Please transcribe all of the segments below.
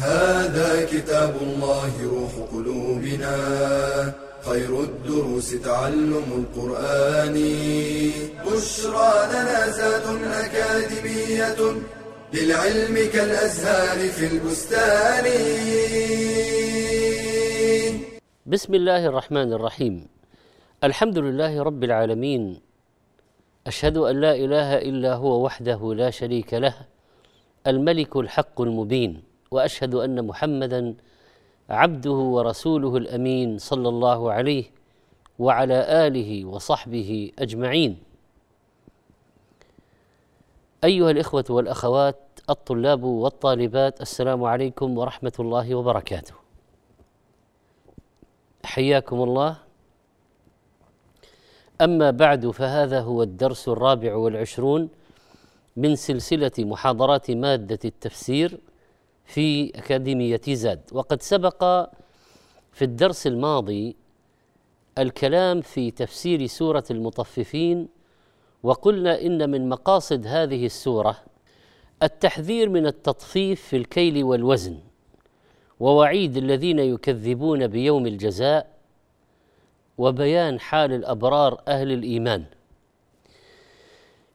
هذا كتاب الله روح قلوبنا. خير الدروس تعلم القرآن. بشرى لنا زاد أكاديمية للعلم كالأزهار في البستان. بسم الله الرحمن الرحيم. الحمد لله رب العالمين. أشهد أن لا إله إلا هو وحده لا شريك له. الملك الحق المبين. وأشهد أن محمدا عبده ورسوله الأمين صلى الله عليه وعلى آله وصحبه أجمعين. أيها الإخوة والأخوات الطلاب والطالبات السلام عليكم ورحمة الله وبركاته. حياكم الله. أما بعد فهذا هو الدرس الرابع والعشرون من سلسلة محاضرات مادة التفسير في أكاديمية زاد وقد سبق في الدرس الماضي الكلام في تفسير سورة المطففين وقلنا إن من مقاصد هذه السورة التحذير من التطفيف في الكيل والوزن ووعيد الذين يكذبون بيوم الجزاء وبيان حال الأبرار أهل الإيمان.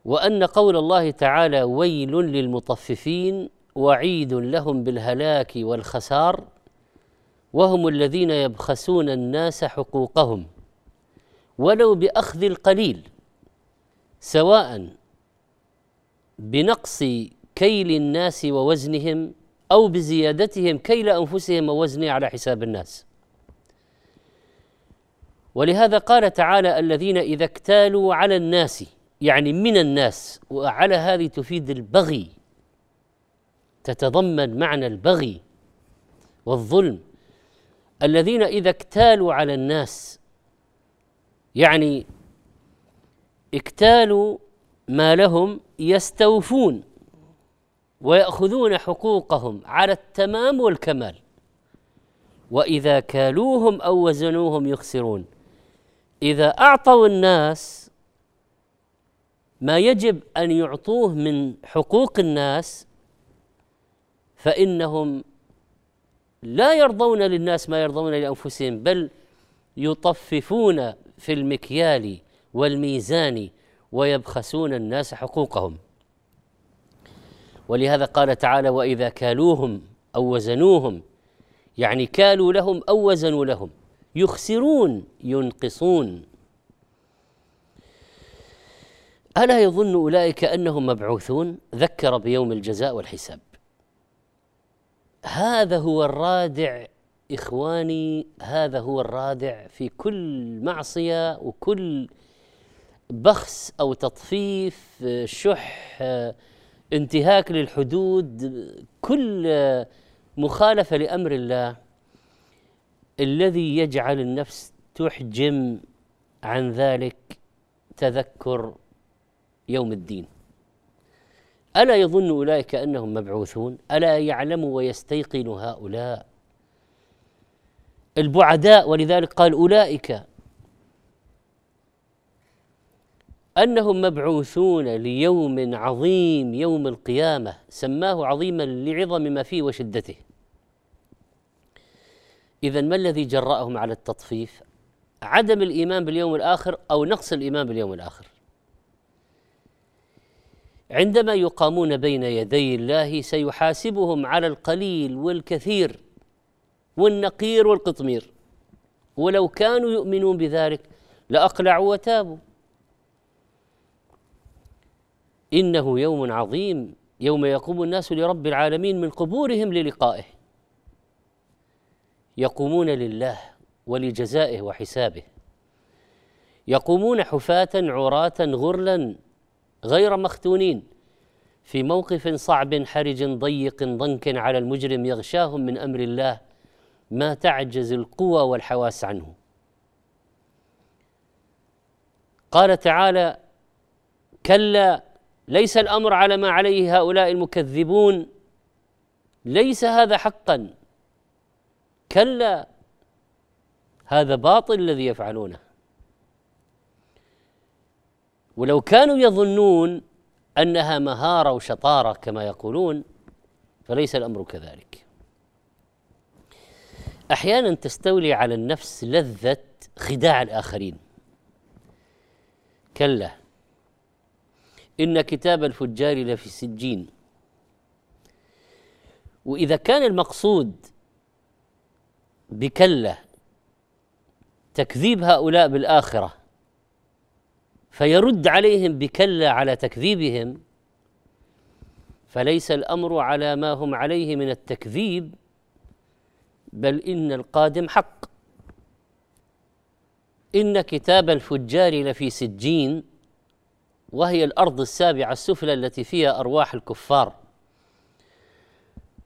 وأن قول الله تعالى ويل للمطففين وعيد لهم بالهلاك والخسار وهم الذين يبخسون الناس حقوقهم ولو بأخذ القليل سواء بنقص كيل الناس ووزنهم أو بزيادتهم كيل أنفسهم ووزنه على حساب الناس. ولهذا قال تعالى الذين إذا اكتالوا على الناس يعني من الناس وعلى هذه تفيد البغي. تتضمن معنى البغي والظلم. الذين إذا اكتالوا على الناس يعني اكتالوا ما لهم يستوفون ويأخذون حقوقهم على التمام والكمال. وإذا كالوهم أو وزنوهم يخسرون. إذا أعطوا الناس ما يجب أن يعطوه من حقوق الناس فإنهم لا يرضون للناس ما يرضون لأنفسهم بل يطففون في المكيال والميزان ويبخسون الناس حقوقهم. ولهذا قال تعالى وإذا كالوهم أو وزنوهم يعني كالوا لهم أو وزنوا لهم يخسرون ينقصون. ألا يظن أولئك أنهم مبعوثون؟ ذكر بيوم الجزاء والحساب. هذا هو الرادع إخواني هذا هو الرادع في كل معصية وكل بخس أو تطفيف شح انتهاك للحدود كل مخالفة لأمر الله الذي يجعل النفس تحجم عن ذلك تذكر يوم الدين. ألا يظن أولئك أنهم مبعوثون؟ ألا يعلم ويستيقن هؤلاء؟ البعداء ولذلك قال أولئك أنهم مبعوثون ليوم عظيم يوم القيامة سماه عظيما لعظم ما فيه وشدته. اذا ما الذي جرأهم على التطفيف؟ عدم الإيمان باليوم الآخر أو نقص الإيمان باليوم الآخر؟ عندما يقامون بين يدي الله سيحاسبهم على القليل والكثير والنقير والقطمير. ولو كانوا يؤمنون بذلك لأقلعوا وتابوا. إنه يوم عظيم يوم يقوم الناس لرب العالمين من قبورهم للقائه. يقومون لله ولجزائه وحسابه. يقومون حفاة عراة غرلا غير مختونين في موقف صعب حرج ضيق ضنك على المجرم يغشاهم من أمر الله ما تعجز القوى والحواس عنه. قال تعالى كلا ليس الأمر على ما عليه هؤلاء المكذبون. ليس هذا حقا. كلا هذا باطل الذي يفعلونه. ولو كانوا يظنون أنها مهارة وشطارة كما يقولون فليس الأمر كذلك. أحيانا تستولي على النفس لذة خداع الآخرين. كلا إن كتاب الفجار لفي سجين. وإذا كان المقصود بكله تكذيب هؤلاء بالآخرة فيرد عليهم بكلا على تكذيبهم فليس الأمر على ما هم عليه من التكذيب بل إن القادم حق. إن كتاب الفجار لفي سجين وهي الأرض السابعة السفلى التي فيها أرواح الكفار.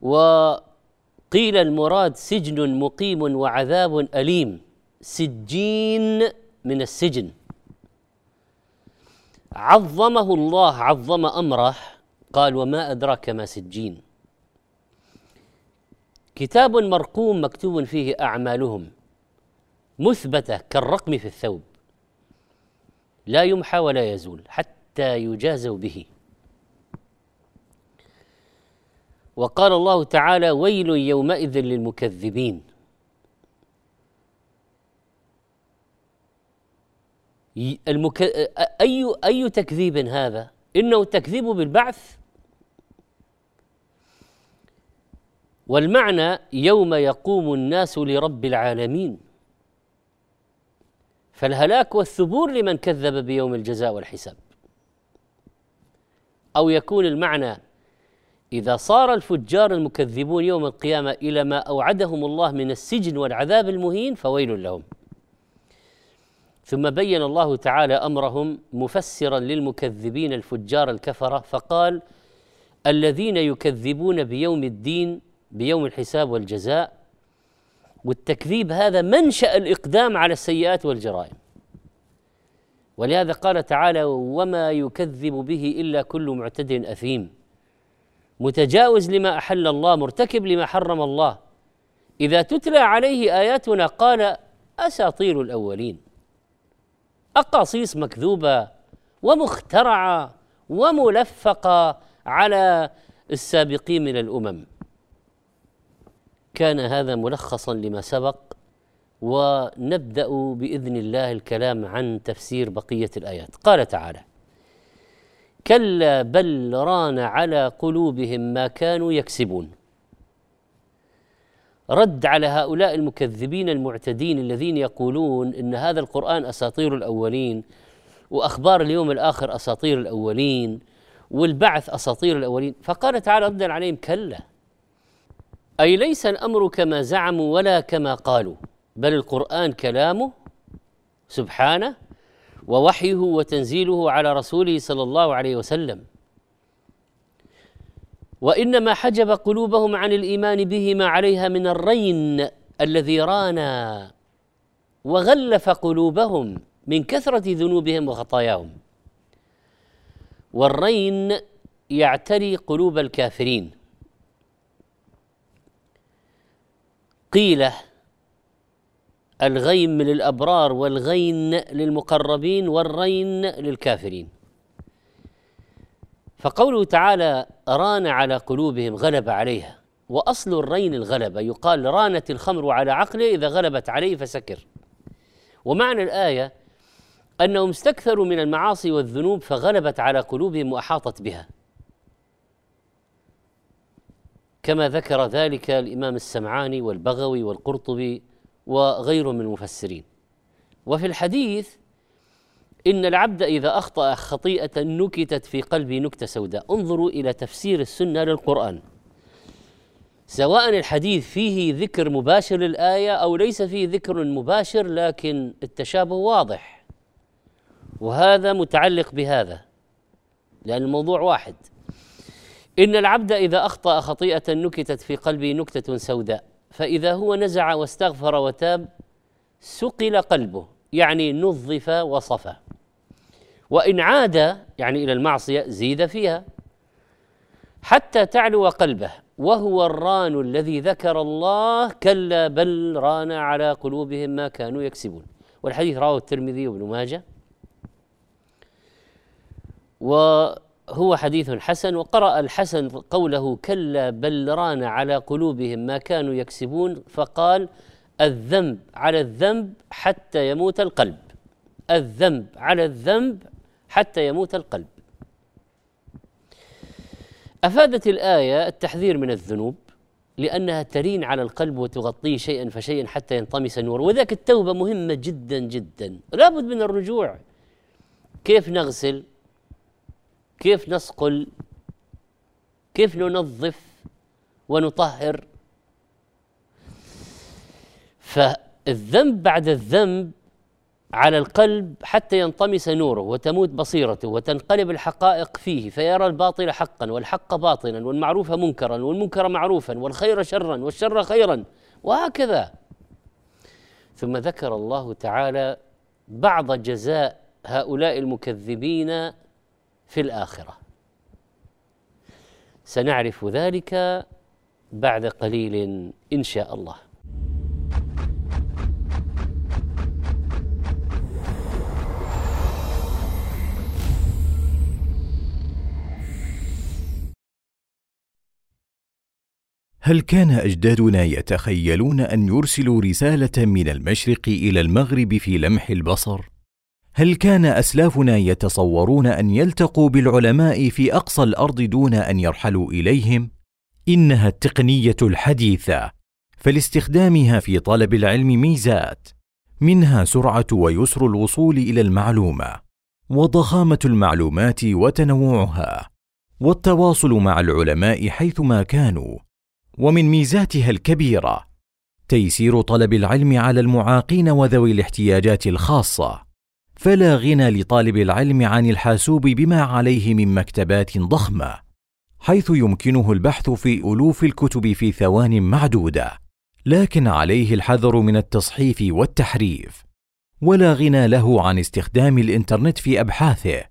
وقيل المراد سجن مقيم وعذاب أليم سجين من السجن. عظمه الله عظم أمره. قال وما أدراك ما سجين. كتاب مرقوم مكتوب فيه أعمالهم مثبتة كالرقم في الثوب. لا يمحى ولا يزول حتى يجازوا به. وقال الله تعالى ويل يومئذ للمكذبين. المك... أي أي تكذيب هذا؟ إنه تكذيب بالبعث. والمعنى يوم يقوم الناس لرب العالمين. فالهلاك والثبور لمن كذب بيوم الجزاء والحساب. أو يكون المعنى إذا صار الفجار المكذبون يوم القيامة إلى ما أوعدهم الله من السجن والعذاب المهين فويل لهم. ثم بين الله تعالى أمرهم مفسرا للمكذبين الفجار الكفرة فقال الذين يكذبون بيوم الدين بيوم الحساب والجزاء والتكذيب هذا منشأ الإقدام على السيئات والجرائم. ولهذا قال تعالى وما يكذب به إلا كل معتد أثيم. متجاوز لما أحل الله مرتكب لما حرم الله. إذا تتلى عليه آياتنا قال أساطير الأولين. اقاصيص مكذوبة ومخترعة وملفقة على السابقين من الأمم. كان هذا ملخصا لما سبق ونبدأ بإذن الله الكلام عن تفسير بقية الآيات. قال تعالى كلا بل ران على قلوبهم ما كانوا يكسبون. رد على هؤلاء المكذبين المعتدين الذين يقولون إن هذا القرآن أساطير الأولين وأخبار اليوم الآخر أساطير الأولين والبعث أساطير الأولين. فقال تعالى ردا عليهم كلا. أي ليس الأمر كما زعموا ولا كما قالوا بل القرآن كلامه سبحانه ووحيه وتنزيله على رسوله صلى الله عليه وسلم. وإنما حجب قلوبهم عن الإيمان به ما عليها من الرين الذي رانا وغلف قلوبهم من كثرة ذنوبهم وخطاياهم. والرين يعتري قلوب الكافرين. قيل الغيم للأبرار والغين للمقربين والرين للكافرين. فقوله تعالى ران على قلوبهم غلب عليها وأصل الرين الغلبه يقال رانت الخمر على عقله إذا غلبت عليه فسكر. ومعنى الآية أنهم استكثروا من المعاصي والذنوب فغلبت على قلوبهم وأحاطت بها. كما ذكر ذلك الإمام السمعاني والبغوي والقرطبي وغيرهم من المفسرين. وفي الحديث إن العبد إذا أخطأ خطيئة نكتت في قلبه نكتة سوداء. انظروا إلى تفسير السنة للقرآن. سواء الحديث فيه ذكر مباشر للآية أو ليس فيه ذكر مباشر لكن التشابه واضح. وهذا متعلق بهذا لأن الموضوع واحد. إن العبد إذا أخطأ خطيئة نكتت في قلبه نكتة سوداء فإذا هو نزع واستغفر وتاب سقل قلبه. يعني نظف وصفى وإن عاد يعني إلى المعصية زيد فيها. حتى تعلو قلبه. وهو الران الذي ذكر الله كلا بل ران على قلوبهم ما كانوا يكسبون. والحديث رواه الترمذي وابن ماجه. وهو حديث حسن. وقرأ الحسن قوله كلا بل ران على قلوبهم ما كانوا يكسبون. فقال الذنب على الذنب حتى يموت القلب. الذنب على الذنب حتى يموت القلب. أفادت الآية التحذير من الذنوب لأنها ترين على القلب وتغطيه شيئا فشيئا حتى ينطمس نور وذاك التوبة مهمة جدا جدا. لابد من الرجوع. كيف نغسل؟ كيف نصقل؟ كيف ننظف ونطهر؟ فالذنب بعد الذنب على القلب حتى ينطمس نوره وتموت بصيرته وتنقلب الحقائق فيه فيرى الباطل حقا والحق باطلا والمعروف منكرا والمنكر معروفا والخير شرا والشر خيرا وهكذا. ثم ذكر الله تعالى بعض جزاء هؤلاء المكذبين في الآخرة. سنعرف ذلك بعد قليل إن شاء الله. هل كان أجدادنا يتخيلون أن يرسلوا رسالة من المشرق إلى المغرب في لمح البصر؟ هل كان أسلافنا يتصورون أن يلتقوا بالعلماء في أقصى الأرض دون أن يرحلوا إليهم؟ إنها التقنية الحديثة فلاستخدامها في طلب العلم ميزات منها سرعة ويسر الوصول إلى المعلومة وضخامة المعلومات وتنوعها والتواصل مع العلماء حيثما كانوا. ومن ميزاتها الكبيرة. تيسير طلب العلم على المعاقين وذوي الاحتياجات الخاصة. فلا غنى لطالب العلم عن الحاسوب بما عليه من مكتبات ضخمة حيث يمكنه البحث في ألوف الكتب في ثوان معدودة. لكن عليه الحذر من التصحيف والتحريف. ولا غنى له عن استخدام الإنترنت في أبحاثه.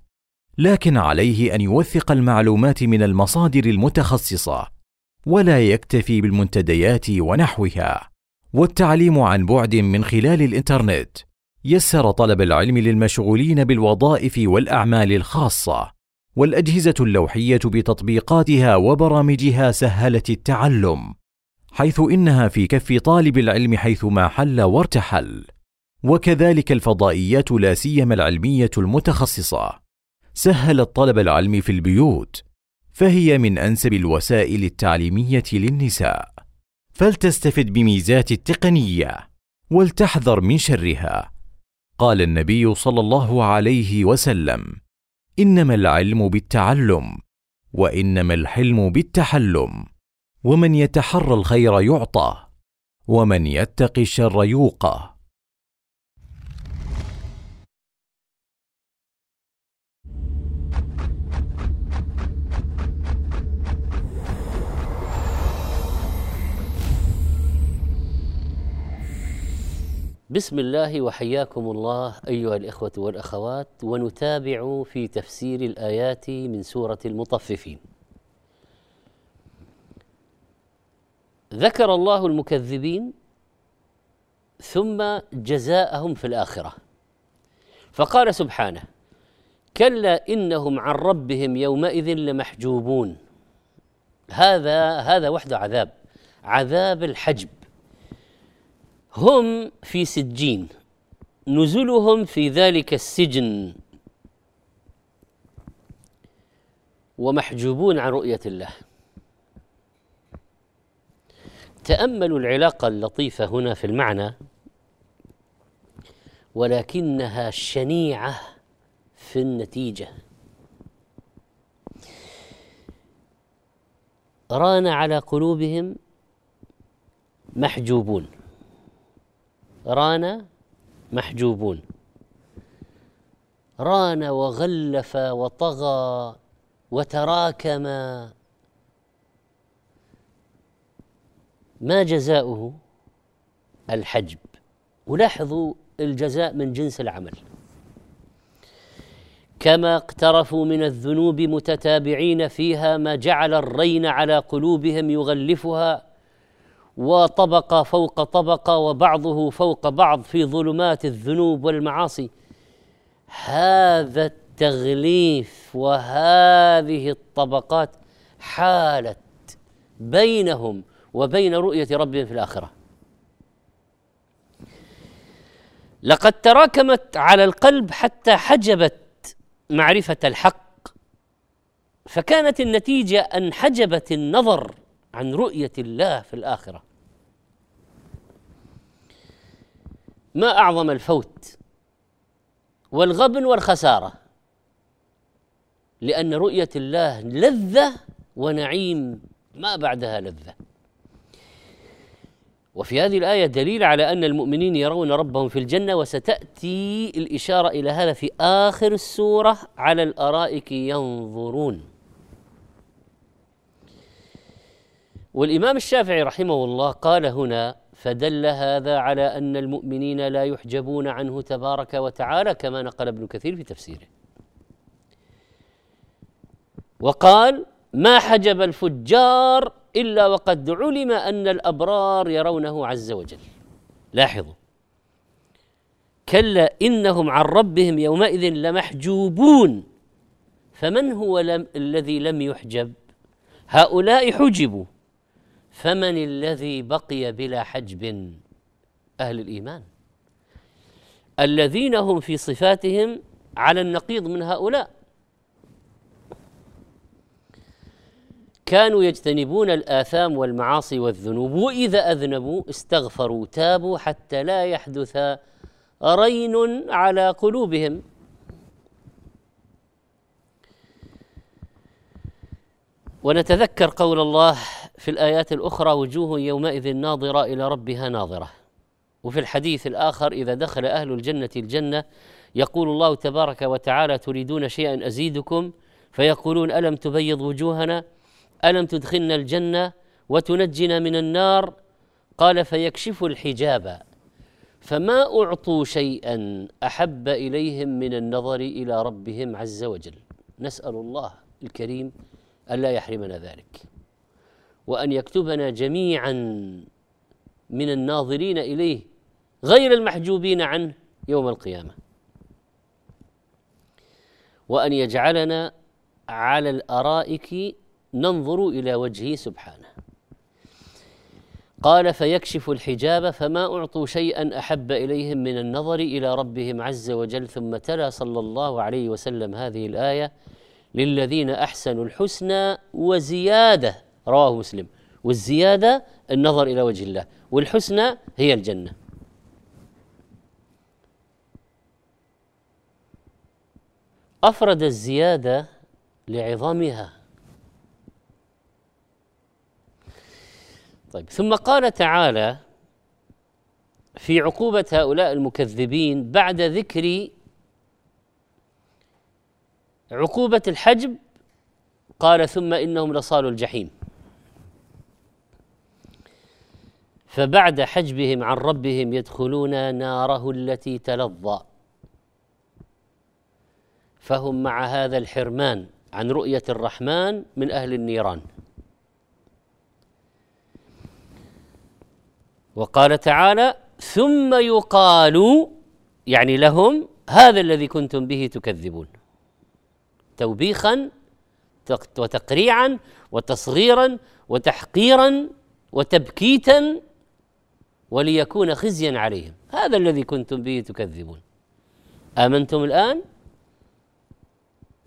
لكن عليه أن يوثق المعلومات من المصادر المتخصصة. ولا يكتفي بالمنتديات ونحوها. والتعليم عن بعد من خلال الإنترنت. يسر طلب العلم للمشغولين بالوظائف والأعمال الخاصة. والأجهزة اللوحية بتطبيقاتها وبرامجها سهلت التعلم. حيث إنها في كف طالب العلم حيثما حل وارتحل. وكذلك الفضائيات لا سيما العلمية المتخصصة. سهلت طلب العلم في البيوت. فهي من أنسب الوسائل التعليمية للنساء. فلتستفد بميزات التقنية ولتحذر من شرها. قال النبي صلى الله عليه وسلم إنما العلم بالتعلم وإنما الحلم بالتحلم. ومن يتحرى الخير يعطى ومن يتق الشر يوقى. بسم الله وحياكم الله أيها الإخوة والأخوات ونتابع في تفسير الآيات من سورة المطففين. ذكر الله المكذبين ثم جزاءهم في الآخرة. فقال سبحانه كلا إنهم عن ربهم يومئذ لمحجوبون. هذا هذا وحده عذاب عذاب الحجب. هم في سجين نزلهم في ذلك السجن. ومحجوبون عن رؤية الله. تأملوا العلاقة اللطيفة هنا في المعنى ولكنها شنيعة في النتيجة. ران على قلوبهم محجوبون. ران محجوبون. ران وغلف وطغى وتراكم. ما جزاؤه؟ الحجب. ولاحظوا الجزاء من جنس العمل. كما اقترفوا من الذنوب متتابعين فيها ما جعل الرين على قلوبهم يغلفها وطبقه فوق طبقه وبعضه فوق بعض في ظلمات الذنوب والمعاصي. هذا التغليف وهذه الطبقات حالت بينهم وبين رؤية ربهم في الآخرة. لقد تراكمت على القلب حتى حجبت معرفة الحق فكانت النتيجة أن حجبت النظر عن رؤية الله في الآخرة. ما أعظم الفوت والغبن والخسارة؟ لأن رؤية الله لذة ونعيم ما بعدها لذة. وفي هذه الآية دليل على أن المؤمنين يرون ربهم في الجنة وستأتي الإشارة إلى هذا في آخر السورة على الأرائك ينظرون. والإمام الشافعي رحمه الله قال هنا فدل هذا على أن المؤمنين لا يحجبون عنه تبارك وتعالى كما نقل ابن كثير في تفسيره. وقال ما حجب الفجار إلا وقد علم أن الأبرار يرونه عز وجل. لاحظوا. كلا إنهم عن ربهم يومئذ لمحجوبون. فمن هو لم الذي لم يحجب؟ هؤلاء حجبوا. فمن الذي بقي بلا حجب؟ أهل الإيمان. الذين هم في صفاتهم على النقيض من هؤلاء. كانوا يجتنبون الآثام والمعاصي والذنوب وإذا أذنبوا استغفروا تابوا حتى لا يحدث رين على قلوبهم. ونتذكر قول الله في الآيات الأخرى وجوه يومئذ ناظرة إلى ربها ناظرة. وفي الحديث الآخر إذا دخل أهل الجنة الجنة يقول الله تبارك وتعالى تريدون شيئا أزيدكم؟ فيقولون ألم تبيض وجوهنا؟ ألم تدخلنا الجنة وتنجنا من النار؟ قال فيكشف الحجاب. فما أعطوا شيئا أحب إليهم من النظر إلى ربهم عز وجل. نسأل الله الكريم ألا يحرمنا ذلك. وأن يكتبنا جميعا من الناظرين إليه غير المحجوبين عنه يوم القيامة. وأن يجعلنا على الأرائك ننظر إلى وجهه سبحانه. قال فيكشف الحجاب فما أعطوا شيئا أحب إليهم من النظر إلى ربهم عز وجل ثم تلا صلى الله عليه وسلم هذه الآية للذين أحسنوا الحسنى وزيادة رواه مسلم. والزيادة النظر إلى وجه الله والحسنى هي الجنة. أفرد الزيادة لعظمها طيب ثم قال تعالى في عقوبة هؤلاء المكذبين بعد ذكر عقوبة الحجب؟ قال ثم إنهم لصالوا الجحيم. فبعد حجبهم عن ربهم يدخلون ناره التي تلظى. فهم مع هذا الحرمان عن رؤية الرحمن من أهل النيران. وقال تعالى ثم يقال يعني لهم هذا الذي كنتم به تكذبون. توبيخا وتقريعا وتصغيرا وتحقيرا وتبكيتا وليكون خزيا عليهم. هذا الذي كنتم به تكذبون. آمنتم الآن؟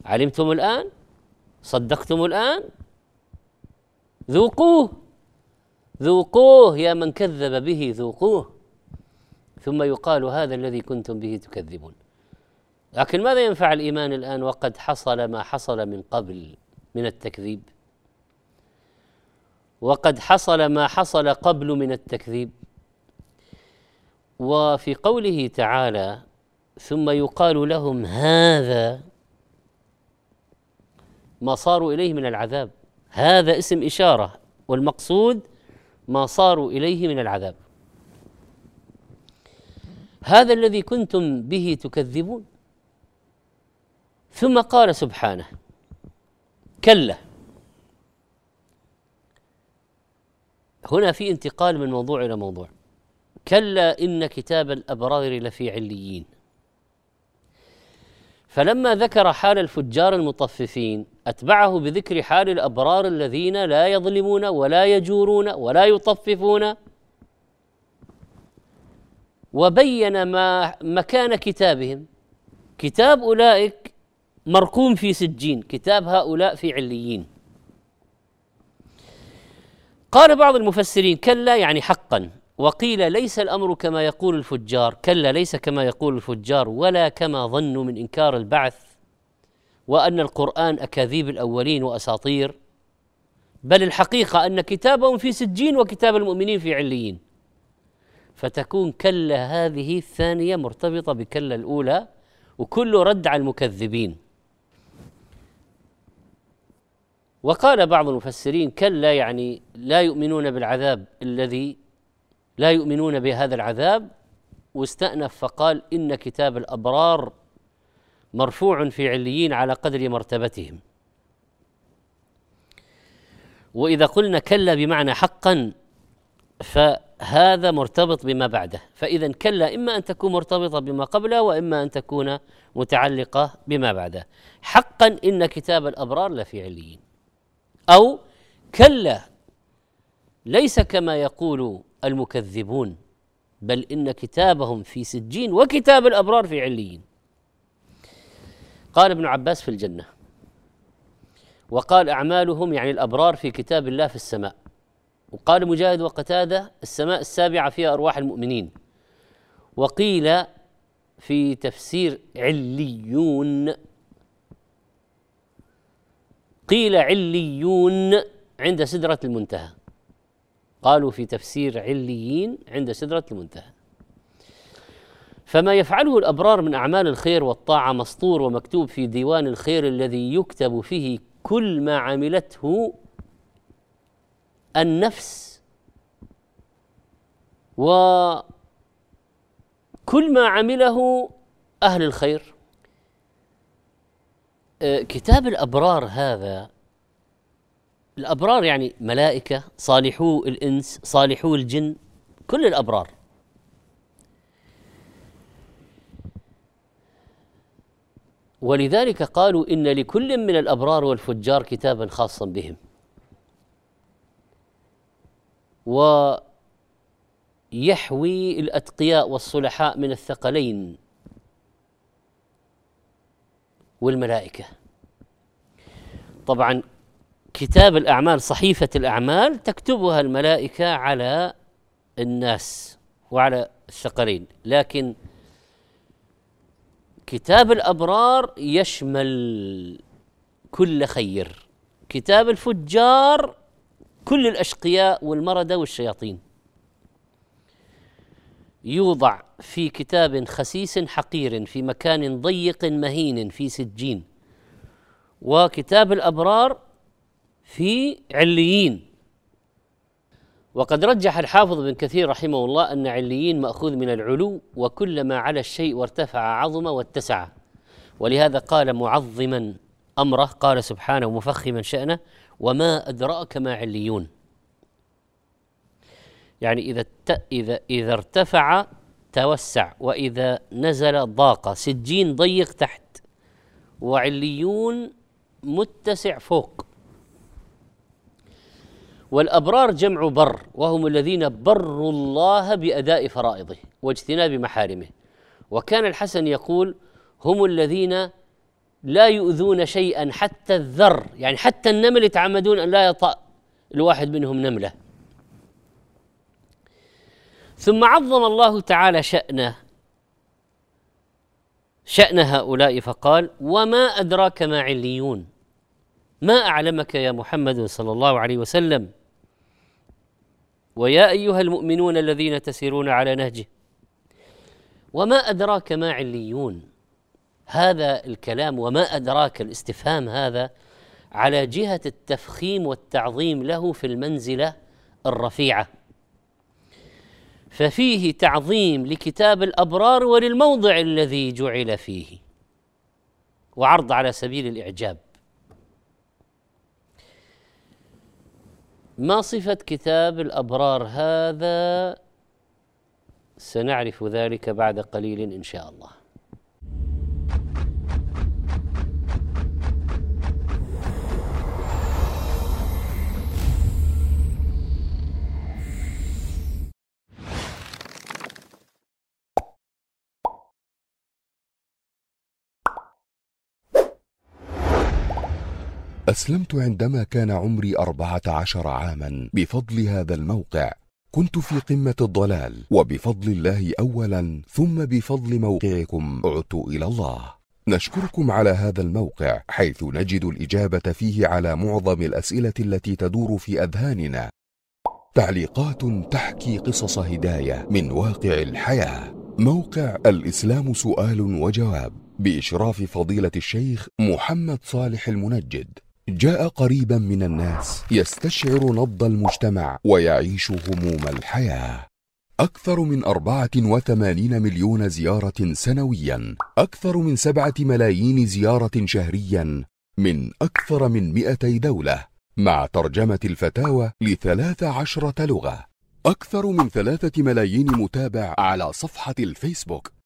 علمتم الآن؟ صدقتم الآن؟ ذوقوه! ذوقوه يا من كذب به ذوقوه! ثم يقال هذا الذي كنتم به تكذبون. لكن ماذا ينفع الإيمان الآن وقد حصل ما حصل من قبل من التكذيب؟ وقد حصل ما حصل قبل من التكذيب. وفي قوله تعالى ثم يقال لهم هذا ما صاروا إليه من العذاب. هذا اسم إشارة والمقصود ما صاروا إليه من العذاب. هذا الذي كنتم به تكذبون. ثم قال سبحانه كلا. هنا في انتقال من موضوع إلى موضوع. كلا إن كتاب الأبرار لفي عليين. فلما ذكر حال الفجار المطففين أتبعه بذكر حال الأبرار الذين لا يظلمون ولا يجورون ولا يطففون. وبين ما مكان كتابهم. كتاب أولئك مرقوم في سجين كتاب هؤلاء في عليين قال بعض المفسرين كلا يعني حقا. وقيل ليس الأمر كما يقول الفجار. كلا ليس كما يقول الفجار ولا كما ظنوا من إنكار البعث وأن القرآن أكاذيب الأولين وأساطير بل الحقيقة أن كتابهم في سجين وكتاب المؤمنين في عليين فتكون كلا هذه الثانية مرتبطة بكلا الأولى وكله رد على المكذبين. وقال بعض المفسرين كلا يعني لا يؤمنون بالعذاب الذي لا يؤمنون بهذا العذاب واستأنف فقال إن كتاب الأبرار مرفوع في عليين على قدر مرتبتهم. وإذا قلنا كلا بمعنى حقا فهذا مرتبط بما بعده. فإذا كلا إما أن تكون مرتبطة بما قبله وإما أن تكون متعلقة بما بعده. حقا إن كتاب الأبرار لفي عليين. أو كلا ليس كما يقول المكذبون بل إن كتابهم في سجين وكتاب الأبرار في عليين. قال ابن عباس في الجنة وقال أعمالهم يعني الأبرار في كتاب الله في السماء. وقال مجاهد وقتادة السماء السابعة فيها أرواح المؤمنين. وقيل في تفسير عليون قيل عليون عند سدرة المنتهى. قالوا في تفسير عليين عند سدرة المنتهى. فما يفعله الأبرار من أعمال الخير والطاعة مسطور ومكتوب في ديوان الخير الذي يكتب فيه كل ما عملته النفس وكل ما عمله أهل الخير. كتاب الأبرار هذا الأبرار يعني ملائكة صالحو الإنس صالحو الجن كل الأبرار. ولذلك قالوا إن لكل من الأبرار والفجار كتابا خاصا بهم. ويحوي الأتقياء والصلحاء من الثقلين. والملائكة. طبعا كتاب الأعمال صحيفة الأعمال تكتبها الملائكة على الناس وعلى الثقلين لكن كتاب الأبرار يشمل كل خير. كتاب الفجار كل الأشقياء والمرده والشياطين. يوضع في كتاب خسيس حقير في مكان ضيق مهين في سجين وكتاب الأبرار في عليين. وقد رجح الحافظ بن كثير رحمه الله أن عليين مأخوذ من العلو وكلما على الشيء وارتفع عظم واتسع. ولهذا قال معظما أمره قال سبحانه مفخما شأنه وما أدراك ما عليون. يعني إذا إذا إذا ارتفع توسع وإذا نزل ضاق سجين ضيق تحت. وعليون متسع فوق. والأبرار جمع بر وهم الذين بروا الله بأداء فرائضه واجتناب محارمه. وكان الحسن يقول هم الذين لا يؤذون شيئا حتى الذر يعني حتى النمل يتعمدون أن لا يطأ الواحد منهم نملة. ثم عظم الله تعالى شأنه شأن هؤلاء فقال وما أدراك ما عليون ما أعلمك يا محمد صلى الله عليه وسلم؟ ويا أيها المؤمنون الذين تسيرون على نهجه وما أدراك ما عليون. هذا الكلام وما أدراك الاستفهام هذا على جهة التفخيم والتعظيم له في المنزلة الرفيعة. ففيه تعظيم لكتاب الأبرار وللموضع الذي جعل فيه. وعرض على سبيل الإعجاب. ما صفة كتاب الأبرار هذا؟ سنعرف ذلك بعد قليل إن شاء الله. أسلمت عندما كان عمري أربعة عشر عاما. بفضل هذا الموقع كنت في قمة الضلال. وبفضل الله أولا ثم بفضل موقعكم. عدت إلى الله. نشكركم على هذا الموقع حيث نجد الإجابة فيه على معظم الأسئلة التي تدور في أذهاننا. تعليقات تحكي قصص هداية من واقع الحياة. موقع الإسلام سؤال وجواب بإشراف فضيلة الشيخ محمد صالح المنجد. جاء قريبا من الناس يستشعر نبض المجتمع ويعيش هموم الحياة. أكثر من أربعة وثمانين مليون زيارة سنويا. أكثر من سبعة ملايين زيارة شهريا. من أكثر من مئتي دولة. مع ترجمة الفتاوى لثلاث عشرة لغة. أكثر من ثلاثة ملايين متابع على صفحة الفيسبوك.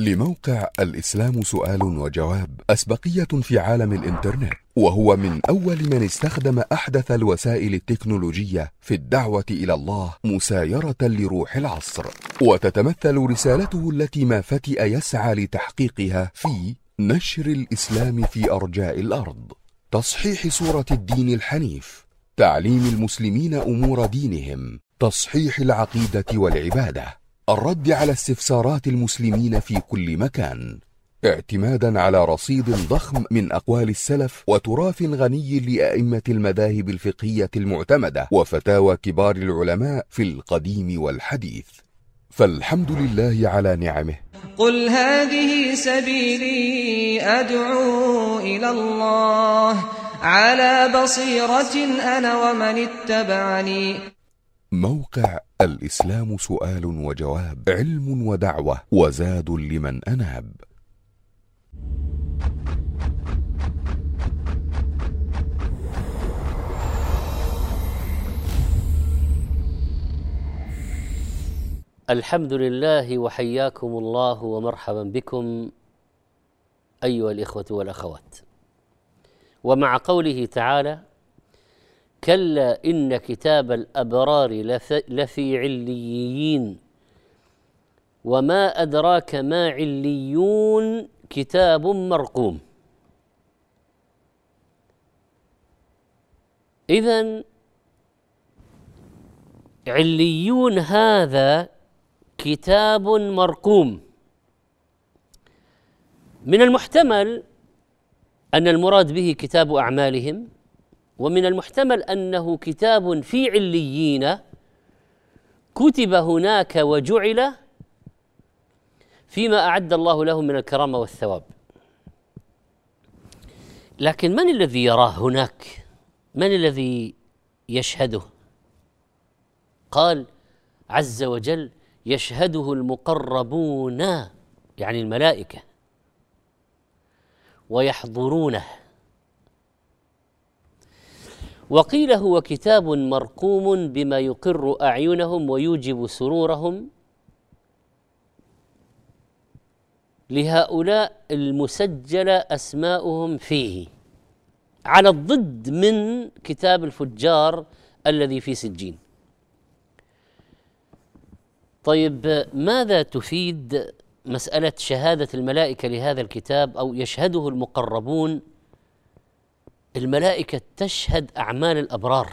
لموقع الإسلام سؤال وجواب أسبقية في عالم الإنترنت وهو من أول من استخدم أحدث الوسائل التكنولوجية في الدعوة إلى الله مسايرة لروح العصر. وتتمثل رسالته التي ما فتئ يسعى لتحقيقها في نشر الإسلام في أرجاء الأرض. تصحيح صورة الدين الحنيف تعليم المسلمين أمور دينهم تصحيح العقيدة والعبادة. الرد على استفسارات المسلمين في كل مكان. اعتمادا على رصيد ضخم من أقوال السلف وتراث غني لأئمة المذاهب الفقهية المعتمدة وفتاوى كبار العلماء في القديم والحديث. فالحمد لله على نعمه. قل هذه سبيلي أدعو إلى الله على بصيرة أنا ومن اتبعني. موقع الإسلام سؤال وجواب علم ودعوة وزاد لمن أناب. الحمد لله وحياكم الله ومرحبا بكم أيها الإخوة والأخوات. ومع قوله تعالى كلا إن كتاب الأبرار لفي عليين. وما أدراك ما عليون كتاب مرقوم. إذا عليون هذا كتاب مرقوم. من المحتمل أن المراد به كتاب أعمالهم. ومن المحتمل أنه كتاب في عليين كتب هناك وجعل فيما أعد الله لهم من الكرامة والثواب. لكن من الذي يراه هناك؟ من الذي يشهده؟ قال عز وجل يشهده المقربون يعني الملائكة ويحضرونه. وقيل هو كتاب مرقوم بما يقر أعينهم ويوجب سرورهم لهؤلاء المسجل أسماؤهم فيه على الضد من كتاب الفجار الذي في سجين. طيب ماذا تفيد مسألة شهادة الملائكة لهذا الكتاب أو يشهده المقربون الملائكة تشهد أعمال الأبرار.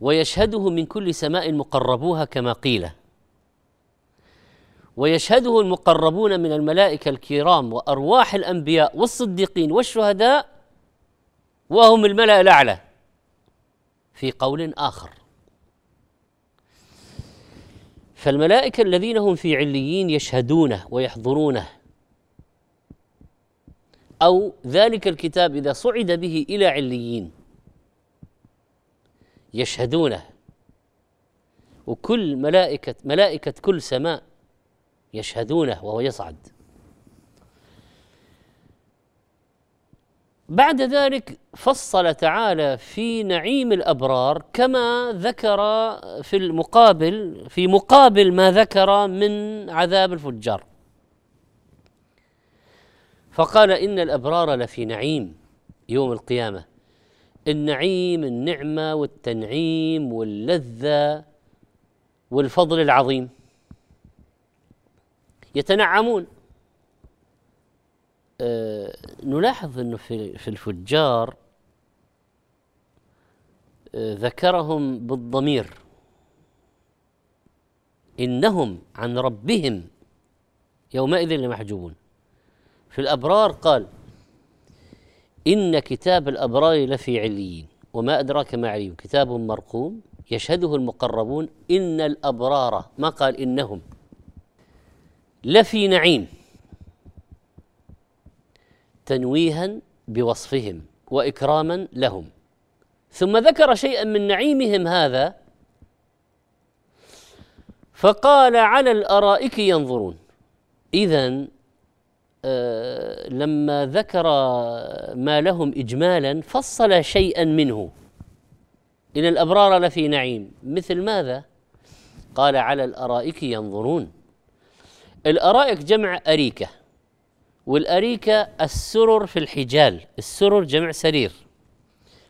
ويشهده من كل سماء مقربوها كما قيل. ويشهده المقربون من الملائكة الكرام وأرواح الأنبياء والصديقين والشهداء وهم الملأ الأعلى. في قول آخر. فالملائكة الذين هم في عليين يشهدونه ويحضرونه أو ذلك الكتاب إذا صعد به إلى عليين يشهدونه. وكل ملائكة ملائكة كل سماء يشهدونه وهو يصعد. بعد ذلك فصل تعالى في نعيم الأبرار كما ذكر في المقابل في مقابل ما ذكر من عذاب الفجار. فقال إن الأبرار لفي نعيم يوم القيامة. النعيم النعمة والتنعيم واللذة والفضل العظيم. يتنعمون. آه، نلاحظ إنه في في الفجار آه، ذكرهم بالضمير. إنهم عن ربهم يومئذ لمحجوبون. في الأبرار قال إن كتاب الأبرار لفي عليين وما أدراك ما عليون كتاب مرقوم يشهده المقربون إن الأبرار ما قال إنهم لفي نعيم تنويها بوصفهم وإكراما لهم. ثم ذكر شيئا من نعيمهم هذا فقال على الأرائك ينظرون. اذا لما ذكر ما لهم اجمالا فصل شيئا منه. إن الأبرار لفي نعيم. مثل ماذا؟ قال على الأرائك ينظرون. الأرائك جمع أريكة والأريكة السرر في الحجال. السرر جمع سرير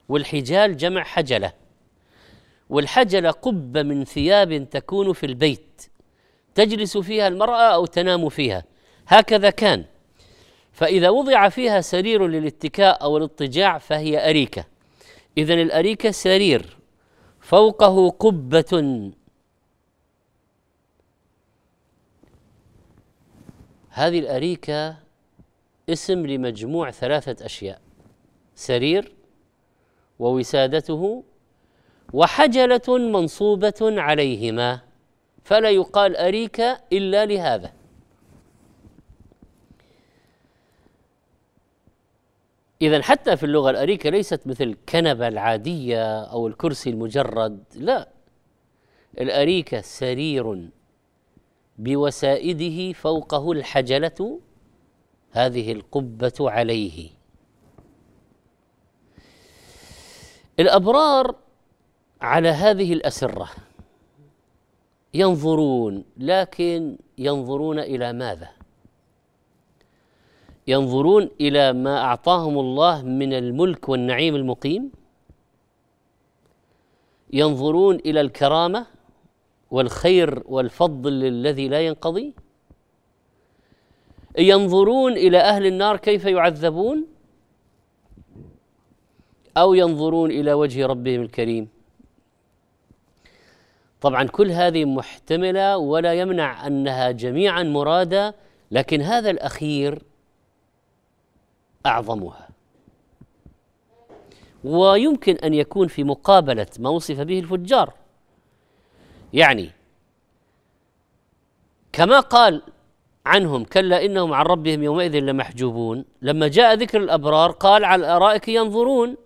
والحجال جمع حجلة. والحجلة قبة من ثياب تكون في البيت. تجلس فيها المرأة أو تنام فيها. هكذا كان. فإذا وضع فيها سرير للاتكاء أو الاضطجاع فهي أريكة. إذا الأريكة سرير فوقه قبة. هذه الأريكة اسم لمجموع ثلاثة أشياء سرير ووسادته وحجلة منصوبة عليهما فلا يقال أريك إلا لهذا. إذا حتى في اللغة الأريكة ليست مثل الكنبة العادية أو الكرسي المجرد لا الأريكة سرير بوسائده فوقه الحجلة هذه القبة عليه الأبرار على هذه الأسرة ينظرون لكن ينظرون إلى ماذا؟ ينظرون إلى ما أعطاهم الله من الملك والنعيم المقيم. ينظرون إلى الكرامة والخير والفضل الذي لا ينقضي. ينظرون إلى أهل النار كيف يعذبون. أو ينظرون إلى وجه ربهم الكريم. طبعا كل هذه محتملة ولا يمنع أنها جميعا مرادة لكن هذا الأخير أعظمها. ويمكن أن يكون في مقابلة ما وصف به الفجار. يعني كما قال عنهم كلا إنهم عن ربهم يومئذ لمحجوبون. لما جاء ذكر الأبرار قال على الأرائك ينظرون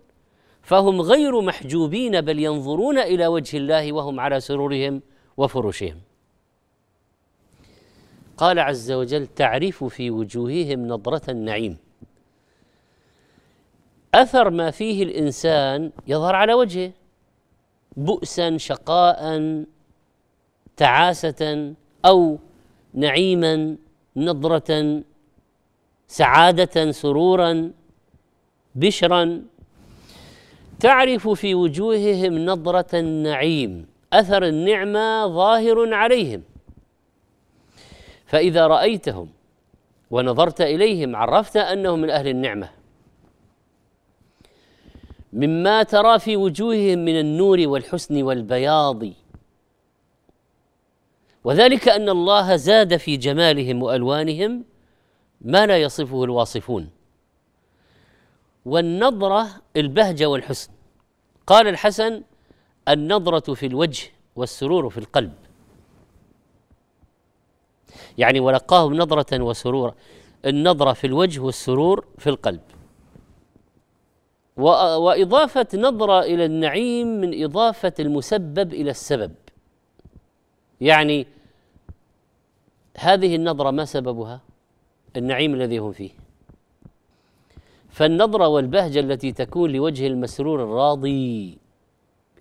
فهم غير محجوبين بل ينظرون إلى وجه الله وهم على سرورهم وفرشهم. قال عز وجل تعرف في وجوههم نضرة النعيم. أثر ما فيه الإنسان يظهر على وجهه. بؤسا شقاء تعاسه أو نعيما نضرة سعادة سرورا بشرا. تعرف في وجوههم نضرة النعيم أثر النعمة ظاهر عليهم. فإذا رأيتهم ونظرت إليهم عرفت أنهم من أهل النعمة. مما ترى في وجوههم من النور والحسن والبياض. وذلك أن الله زاد في جمالهم وألوانهم ما لا يصفه الواصفون. والنظرة البهجه والحسن. قال الحسن النظرة في الوجه والسرور في القلب. يعني ولقاهم نظرة وسرورا. النظرة في الوجه والسرور في القلب. وإضافة نظرة إلى النعيم من إضافة المسبب إلى السبب. يعني هذه النظرة ما سببها؟ النعيم الذي هم فيه. فالنظرة والبهجة التي تكون لوجه المسرور الراضي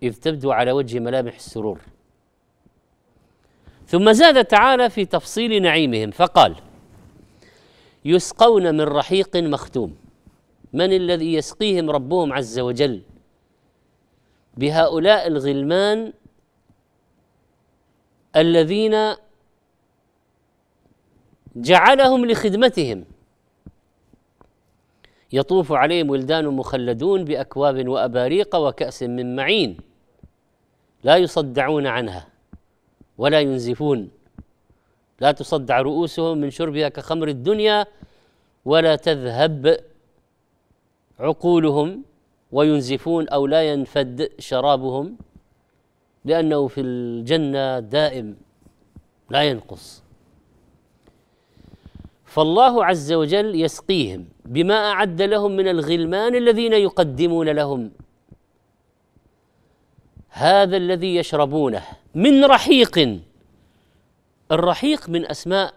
إذ تبدو على وجه ملامح السرور. ثم زاد تعالى في تفصيل نعيمهم فقال يسقون من رحيق مختوم. من الذي يسقيهم ربهم عز وجل؟ بهؤلاء الغلمان الذين جعلهم لخدمتهم. يطوف عليهم ولدان مخلدون بأكواب وأباريق وكأس من معين لا يصدعون عنها ولا ينزفون. لا تصدع رؤوسهم من شربها كخمر الدنيا ولا تذهب عقولهم وينزفون أو لا ينفد شرابهم لأنه في الجنة دائم لا ينقص. فالله عز وجل يسقيهم بما أعد لهم من الغلمان الذين يقدمون لهم. هذا الذي يشربونه من رحيق. الرحيق من أسماء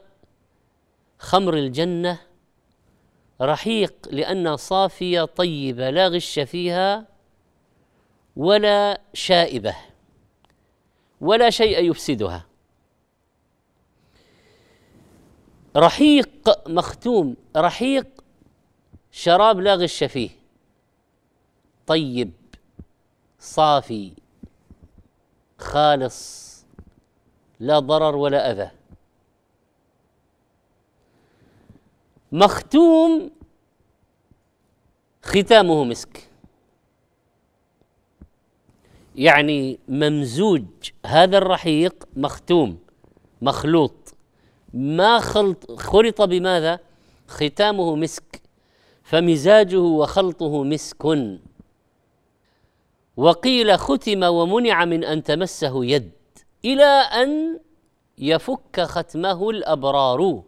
خمر الجنة رحيق لانها صافية طيبة لا غش فيها ولا شائبة ولا شيء يفسدها. رحيق مختوم رحيق شراب لا غش فيه. طيب صافي خالص لا ضرر ولا أذى. مختوم ختامه مسك. يعني ممزوج هذا الرحيق مختوم مخلوط. ما خلط خلط بماذا؟ ختامه مسك. فمزاجه وخلطه مسك. وقيل ختم ومنع من أن تمسه يد إلى أن يفك ختمه الأبرار.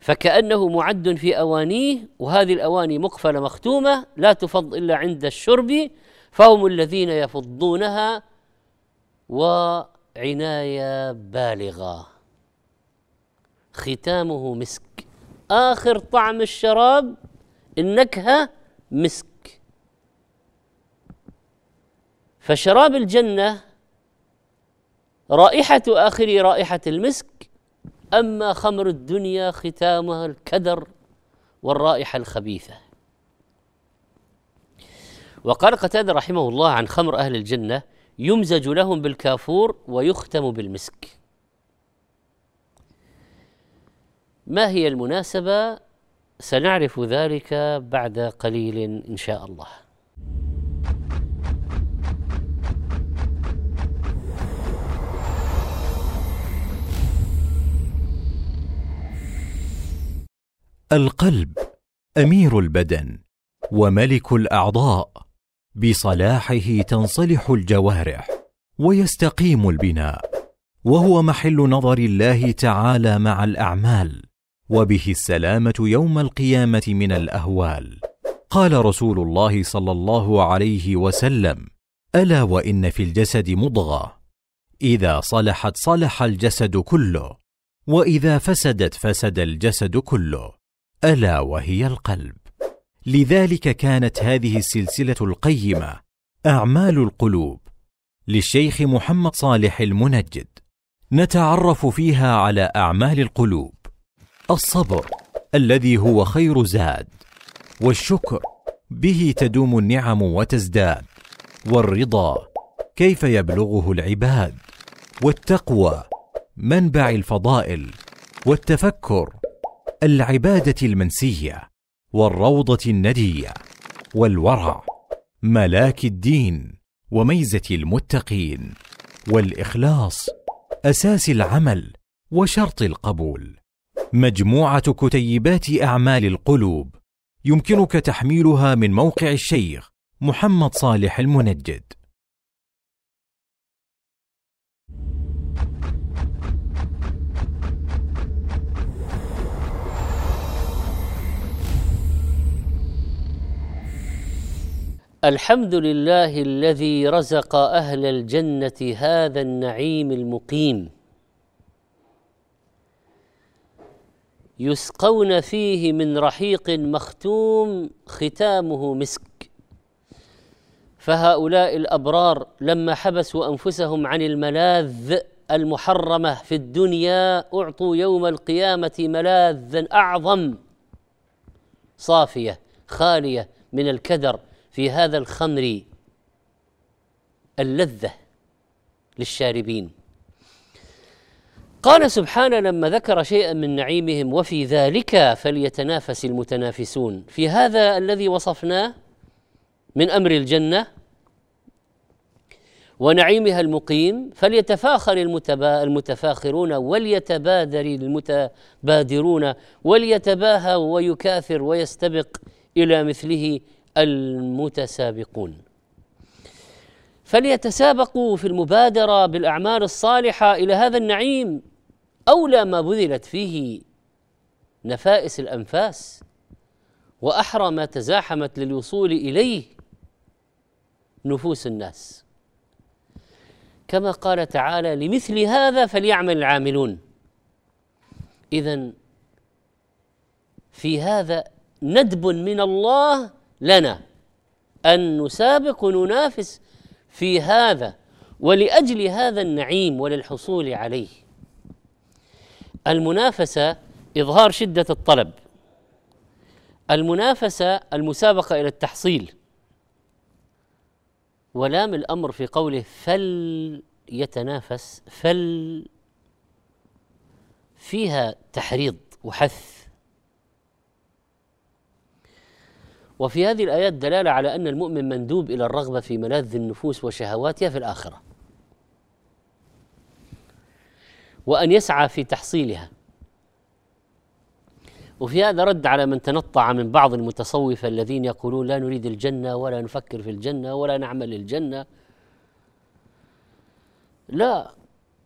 فكأنه معد في أوانيه وهذه الأواني مقفلة مختومة لا تفض إلا عند الشرب فهم الذين يفضونها وعناية بالغة. ختامه مسك. آخر طعم الشراب النكهة مسك. فشراب الجنة رائحة آخر رائحة المسك أما خمر الدنيا ختامها الكدر والرائحة الخبيثة. وقال قتادة رحمه الله عن خمر أهل الجنة يمزج لهم بالكافور ويختم بالمسك. ما هي المناسبة؟ سنعرف ذلك بعد قليل إن شاء الله. القلب أمير البدن وملك الأعضاء بصلاحه تنصلح الجوارح ويستقيم البناء وهو محل نظر الله تعالى مع الأعمال وبه السلامة يوم القيامة من الأهوال. قال رسول الله صلى الله عليه وسلم ألا وإن في الجسد مضغة إذا صلحت صلح الجسد كله وإذا فسدت فسد الجسد كله. ألا وهي القلب. لذلك كانت هذه السلسلة القيمة أعمال القلوب للشيخ محمد صالح المنجد. نتعرف فيها على أعمال القلوب. الصبر الذي هو خير زاد والشكر به تدوم النعم وتزداد والرضا كيف يبلغه العباد والتقوى منبع الفضائل والتفكر العبادة المنسية والروضة الندية والورع ملاك الدين وميزة المتقين والإخلاص أساس العمل وشرط القبول. مجموعة كتيبات أعمال القلوب يمكنك تحميلها من موقع الشيخ محمد صالح المنجد. الحمد لله الذي رزق أهل الجنة هذا النعيم المقيم. يسقون فيه من رحيق مختوم ختامه مسك. فهؤلاء الأبرار لما حبسوا أنفسهم عن الملاذ المحرمة في الدنيا أعطوا يوم القيامة ملاذا أعظم. صافية خالية من الكدر. في هذا الخمر اللذة للشاربين. قال سبحانه لما ذكر شيئا من نعيمهم وفي ذلك فليتنافس المتنافسون. في هذا الذي وصفناه من أمر الجنة ونعيمها المقيم فليتفاخر المتفاخرون وليتبادر المتبادرون وليتباهى ويكاثر ويستبق إلى مثله المتسابقون. فليتسابقوا في المبادرة بالأعمال الصالحة إلى هذا النعيم اولى ما بذلت فيه نفائس الأنفاس واحرى ما تزاحمت للوصول إليه نفوس الناس. كما قال تعالى لمثل هذا فليعمل العاملون. اذا في هذا ندب من الله لنا أن نسابق وننافس في هذا ولأجل هذا النعيم وللحصول عليه. المنافسة إظهار شدة الطلب. المنافسة المسابقة إلى التحصيل. ولام الأمر في قوله فل يتنافس فل فيها تحريض وحث. وفي هذه الآيات دلالة على أن المؤمن مندوب إلى الرغبة في ملاذ النفوس وشهواتها في الآخرة. وأن يسعى في تحصيلها. وفي هذا رد على من تنطع من بعض المتصوفه الذين يقولون لا نريد الجنة ولا نفكر في الجنة ولا نعمل للجنة. لا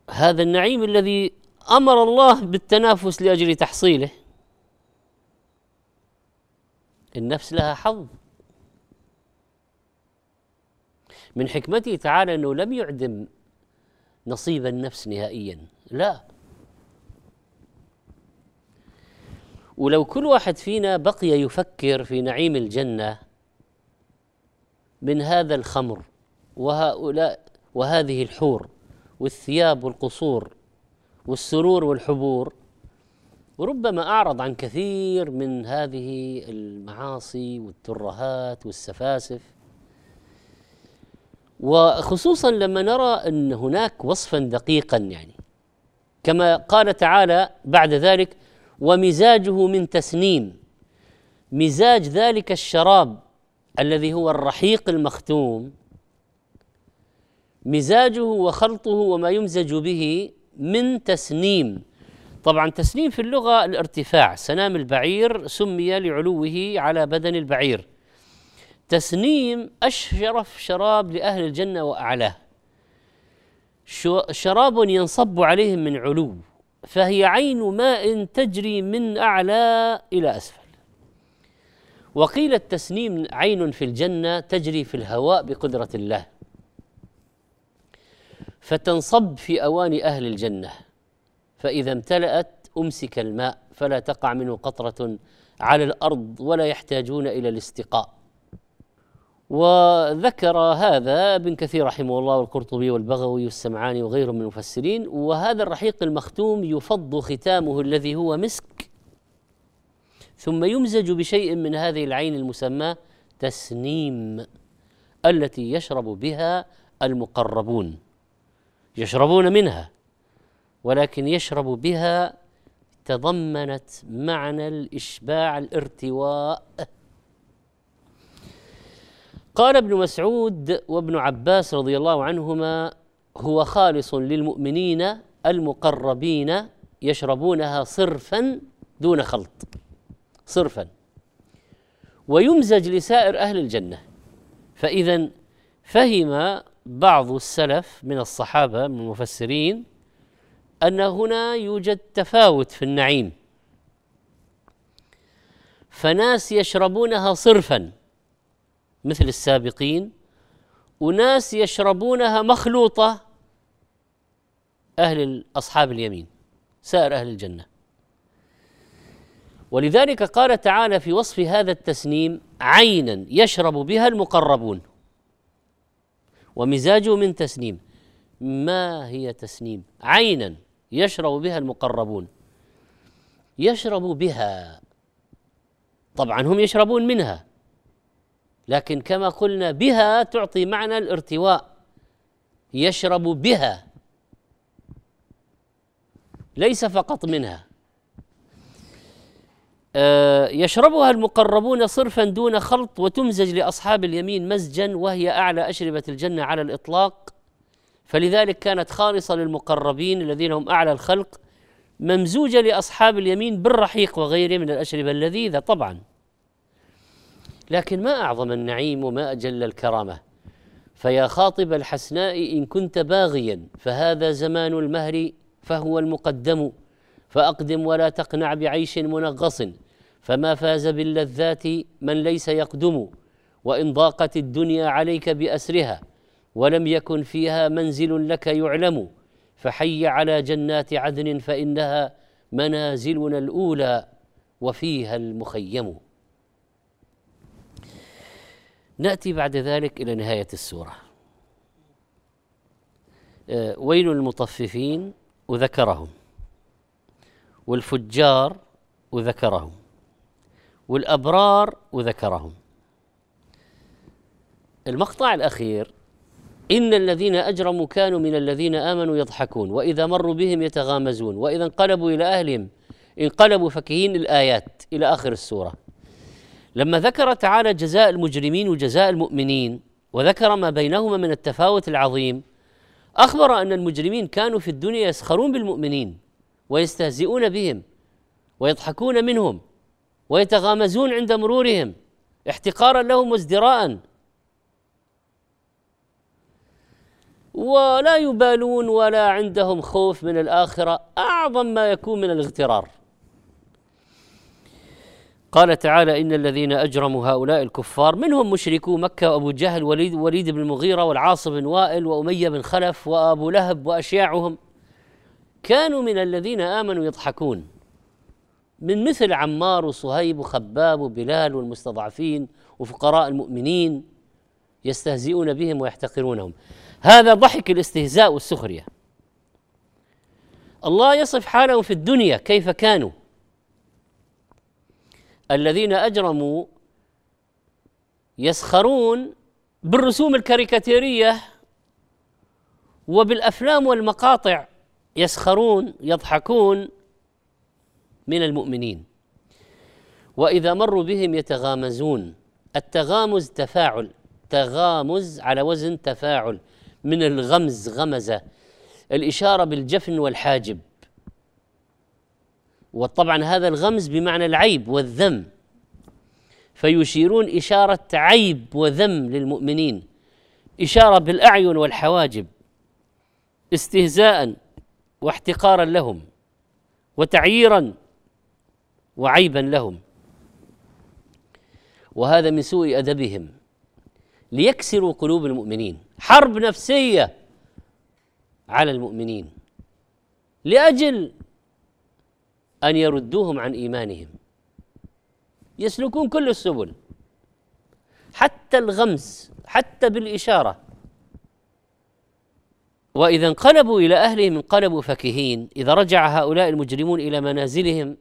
هذا النعيم الذي أمر الله بالتنافس لأجل تحصيله. النفس لها حظ. من حكمته تعالى أنه لم يعدم نصيب النفس نهائيا. لا. ولو كل واحد فينا بقي يفكر في نعيم الجنة من هذا الخمر وهؤلاء وهذه الحور والثياب والقصور والسرور والحبور وربما أعرض عن كثير من هذه المعاصي والترهات والسفاسف. وخصوصا لما نرى أن هناك وصفا دقيقا يعني كما قال تعالى بعد ذلك ومزاجه من تسنيم. مزاج ذلك الشراب الذي هو الرحيق المختوم. مزاجه وخلطه وما يمزج به من تسنيم. طبعا تسنيم في اللغة الارتفاع. سنام البعير سمي لعلوه على بدن البعير. تسنيم اشرف شراب لأهل الجنة وأعلاه. شراب ينصب عليهم من علو فهي عين ماء تجري من أعلى إلى أسفل. وقيل التسنيم عين في الجنة تجري في الهواء بقدرة الله فتنصب في اواني أهل الجنة. فإذا امتلأت أمسك الماء فلا تقع منه قطرة على الأرض ولا يحتاجون إلى الاستقاء. وذكر هذا ابن كثير رحمه الله والقرطبي والبغوي والسمعاني وغيرهم من المفسرين وهذا الرحيق المختوم يفض ختامه الذي هو مسك ثم يمزج بشيء من هذه العين المسماة تسنيم التي يشرب بها المقربون يشربون منها. ولكن يشرب بها تضمنت معنى الإشباع الارتواء. قال ابن مسعود وابن عباس رضي الله عنهما هو خالص للمؤمنين المقربين يشربونها صرفا دون خلط. صرفا. ويمزج لسائر أهل الجنة. فاذا فهم بعض السلف من الصحابة من المفسرين أن هنا يوجد تفاوت في النعيم. فناس يشربونها صرفا مثل السابقين وناس يشربونها مخلوطة أهل أصحاب اليمين سائر أهل الجنة. ولذلك قال تعالى في وصف هذا التسنيم عينا يشرب بها المقربون. ومزاجه من تسنيم. ما هي تسنيم؟ عينا. يشرب بها المقربون. يشرب بها. طبعا هم يشربون منها. لكن كما قلنا بها تعطي معنى الارتواء. يشرب بها. ليس فقط منها. آه، يشربها المقربون صرفا دون خلط وتمزج لأصحاب اليمين مزجا وهي أعلى أشربة الجنة على الإطلاق. فلذلك كانت خالصة للمقربين الذين هم أعلى الخلق ممزوجة لأصحاب اليمين بالرحيق وغيره من الأشربة اللذيذة طبعا. لكن ما أعظم النعيم وما أجل الكرامة؟ فيا خاطب الحسناء إن كنت باغيا فهذا زمان المهر فهو المقدم فأقدم ولا تقنع بعيش منغص فما فاز باللذات من ليس يقدم وإن ضاقت الدنيا عليك بأسرها. ولم يكن فيها منزل لك يعلم فحي على جنات عدن فإنها منازلنا الأولى وفيها المخيم. نأتي بعد ذلك إلى نهاية السورة. آه، ويل المطففين وذكرهم والفجار وذكرهم والأبرار وذكرهم المقطع الأخير إن الذين أجرموا كانوا من الذين آمنوا يضحكون وإذا مروا بهم يتغامزون وإذا انقلبوا إلى أهلهم انقلبوا فكهين الآيات إلى آخر السورة. لما ذكر تعالى جزاء المجرمين وجزاء المؤمنين وذكر ما بينهما من التفاوت العظيم أخبر أن المجرمين كانوا في الدنيا يسخرون بالمؤمنين ويستهزئون بهم ويضحكون منهم ويتغامزون عند مرورهم احتقارا لهم وازدراء. ولا يبالون ولا عندهم خوف من الآخرة أعظم ما يكون من الاغترار. قال تعالى إن الذين أجرموا هؤلاء الكفار منهم مشركو مكة وأبو جهل وليد وليد بن المغيرة والعاص بن وائل وأمية بن خلف وأبو لهب وأشياعهم. كانوا من الذين آمنوا يضحكون. من مثل عمار وصهيب وخباب وبلال والمستضعفين وفقراء المؤمنين يستهزئون بهم ويحتقرونهم. هذا ضحك الاستهزاء والسخرية. الله يصف حالهم في الدنيا كيف كانوا. الذين أجرموا يسخرون بالرسوم الكاريكاتيرية وبالأفلام والمقاطع يسخرون يضحكون من المؤمنين. وإذا مروا بهم يتغامزون. التغامز تفاعل تغامز على وزن تفاعل. من الغمز غمزة. الإشارة بالجفن والحاجب. وطبعا هذا الغمز بمعنى العيب والذم. فيشيرون إشارة عيب وذم للمؤمنين. إشارة بالأعين والحواجب. استهزاء واحتقارا لهم. وتعييرا وعيبا لهم. وهذا من سوء أدبهم. ليكسروا قلوب المؤمنين. حرب نفسية على المؤمنين. لأجل أن يردوهم عن إيمانهم. يسلكون كل السبل. حتى الغمز حتى بالإشارة. وإذا انقلبوا إلى أهلهم انقلبوا فكهين. إذا رجع هؤلاء المجرمون إلى منازلهم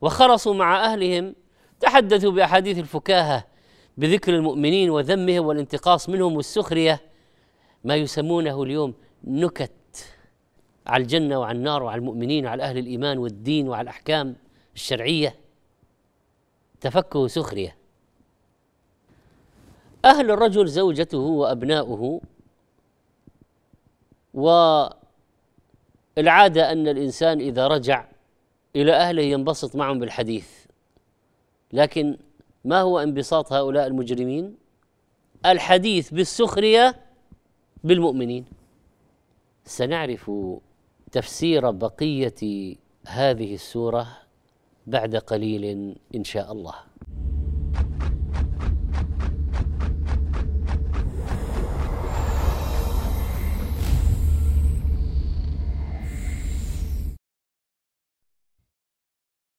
وخرصوا مع أهلهم تحدثوا بأحاديث الفكاهة. بذكر المؤمنين وذمهم والانتقاص منهم والسخرية ما يسمونه اليوم نكت على الجنة وعلى النار وعلى المؤمنين وعلى أهل الإيمان والدين وعلى الأحكام الشرعية. تفكه سخرية. أهل الرجل زوجته وأبناؤه والعادة أن الإنسان إذا رجع إلى أهله ينبسط معهم بالحديث لكن ما هو انبساط هؤلاء المجرمين؟ الحديث بالسخرية بالمؤمنين. سنعرف تفسير بقية هذه السورة بعد قليل إن شاء الله.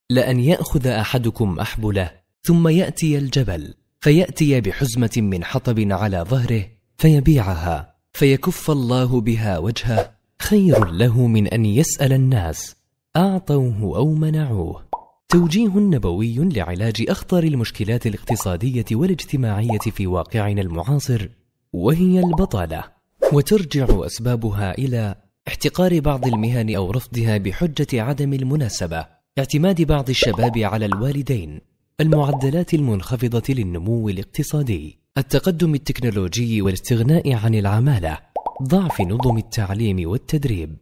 لأن يأخذ أحدكم أحبله. ثم يأتي الجبل فيأتي بحزمة من حطب على ظهره فيبيعها فيكف الله بها وجهه خير له من أن يسأل الناس. أعطوه أو منعوه. توجيه نبوي لعلاج أخطر المشكلات الاقتصادية والاجتماعية في واقعنا المعاصر وهي البطالة. وترجع أسبابها إلى احتقار بعض المهن أو رفضها بحجة عدم المناسبة اعتماد بعض الشباب على الوالدين. المعدلات المنخفضة للنمو الاقتصادي التقدم التكنولوجي والاستغناء عن العمالة ضعف نظم التعليم والتدريب.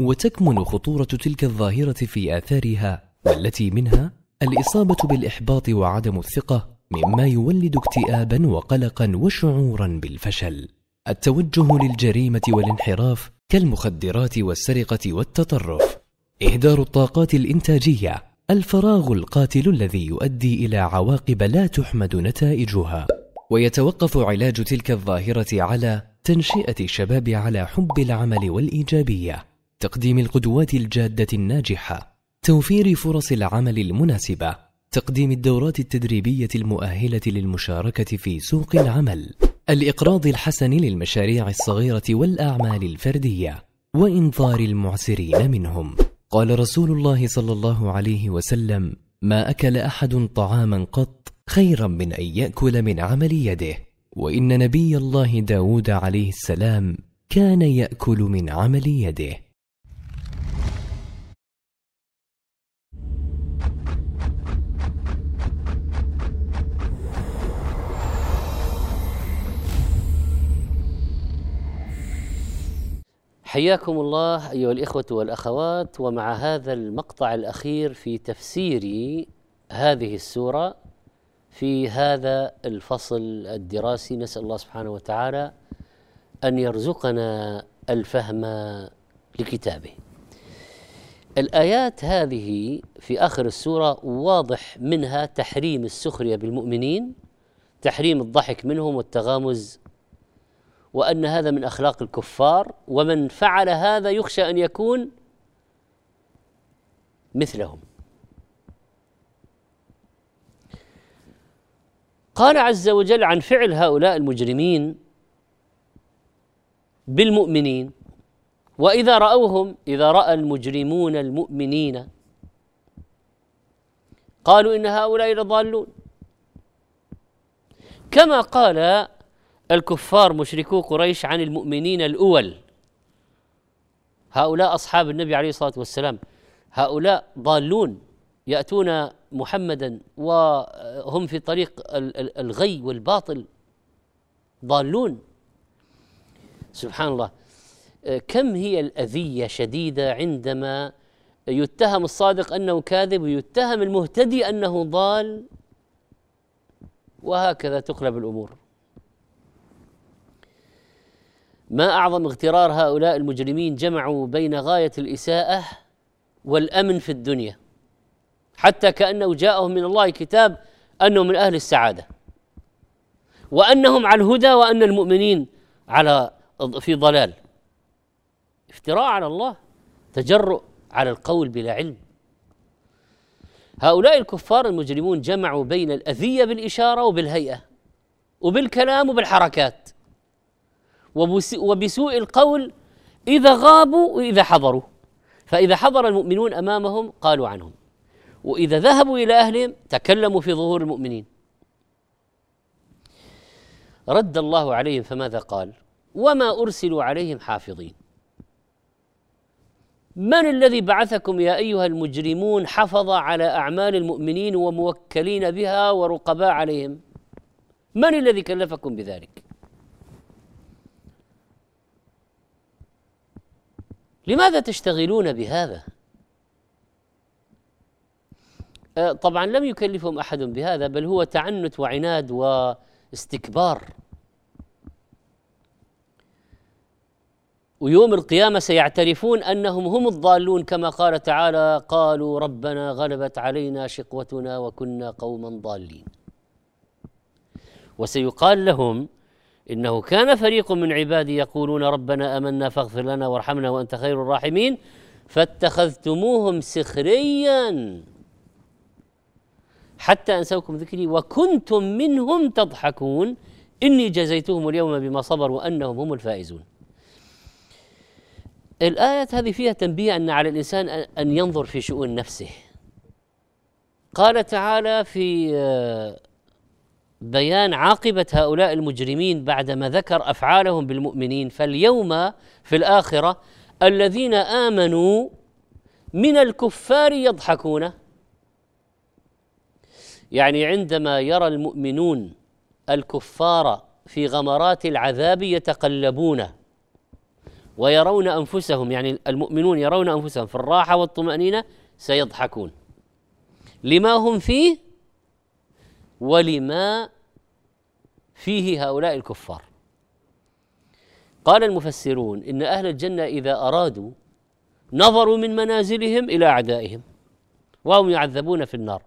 وتكمن خطورة تلك الظاهرة في آثارها والتي منها الإصابة بالإحباط وعدم الثقة مما يولد اكتئابا وقلقا وشعورا بالفشل. التوجه للجريمة والانحراف كالمخدرات والسرقة والتطرف. إهدار الطاقات الإنتاجية الفراغ القاتل الذي يؤدي إلى عواقب لا تحمد نتائجها. ويتوقف علاج تلك الظاهرة على تنشئة الشباب على حب العمل والإيجابية. تقديم القدوات الجادة الناجحة. توفير فرص العمل المناسبة. تقديم الدورات التدريبية المؤهلة للمشاركة في سوق العمل. الإقراض الحسن للمشاريع الصغيرة والأعمال الفردية. وإنظار المعسرين منهم. قال رسول الله صلى الله عليه وسلم ما أكل أحد طعاما قط خيرا من أن يأكل من عمل يده وإن نبي الله داود عليه السلام كان يأكل من عمل يده. حياكم الله أيها الإخوة والأخوات ومع هذا المقطع الأخير في تفسير هذه السورة في هذا الفصل الدراسي نسأل الله سبحانه وتعالى أن يرزقنا الفهم لكتابه. الآيات هذه في آخر السورة واضح منها تحريم السخرية بالمؤمنين، تحريم الضحك منهم والتغامز وأن هذا من أخلاق الكفار ومن فعل هذا يخشى أن يكون مثلهم. قال عز وجل عن فعل هؤلاء المجرمين بالمؤمنين وإذا رأوهم إذا رأى المجرمون المؤمنين قالوا إن هؤلاء لضالون. كما قال الكفار مشركو قريش عن المؤمنين الأول. هؤلاء أصحاب النبي عليه الصلاة والسلام. هؤلاء ضالون يأتون محمدا وهم في طريق الغي والباطل. ضالون. سبحان الله. كم هي الأذية شديدة عندما يتهم الصادق أنه كاذب ويتهم المهتدي أنه ضال؟ وهكذا تقلب الأمور. ما أعظم اغترار هؤلاء المجرمين جمعوا بين غاية الإساءة والأمن في الدنيا حتى كأنه جاءهم من الله كتاب انهم من أهل السعادة وأنهم على الهدى وأن المؤمنين على في ضلال. افتراء على الله تجرؤ على القول بلا علم. هؤلاء الكفار المجرمون جمعوا بين الأذية بالإشارة وبالهيئة وبالكلام وبالحركات. وبسوء القول إذا غابوا وإذا حضروا. فإذا حضر المؤمنون أمامهم قالوا عنهم. وإذا ذهبوا إلى أهلهم تكلموا في ظهور المؤمنين. رد الله عليهم فماذا قال؟ وما أرسلوا عليهم حافظين. من الذي بعثكم يا أيها المجرمون حفظ على أعمال المؤمنين وموكلين بها ورقباء عليهم؟ من الذي كلفكم بذلك؟ لماذا تشتغلون بهذا؟ أه، طبعا لم يكلفهم أحد بهذا بل هو تعنت وعناد واستكبار. ويوم القيامة سيعترفون أنهم هم الضالون كما قال تعالى قالوا ربنا غلبت علينا شقوتنا وكنا قوما ضالين. وسيقال لهم إنه كان فريق من عبادي يقولون ربنا آمنا فاغفر لنا وارحمنا وأنت خير الراحمين فاتخذتموهم سخريا. حتى أنسوكم ذكري وكنتم منهم تضحكون. إني جزيتهم اليوم بما صبروا أنهم هم الفائزون. الآية هذه فيها تنبيه أن على الإنسان أن ينظر في شؤون نفسه. قال تعالى في آه، بيان عاقبة هؤلاء المجرمين بعدما ذكر أفعالهم بالمؤمنين فاليوم في الآخرة الذين آمنوا من الكفار يضحكون. يعني عندما يرى المؤمنون الكفار في غمرات العذاب يتقلبون ويرون أنفسهم يعني المؤمنون يرون أنفسهم في الراحة والطمأنينة سيضحكون. لما هم فيه؟ ولما فيه هؤلاء الكفار. قال المفسرون إن أهل الجنة إذا أرادوا نظروا من منازلهم إلى أعدائهم وهم يعذبون في النار.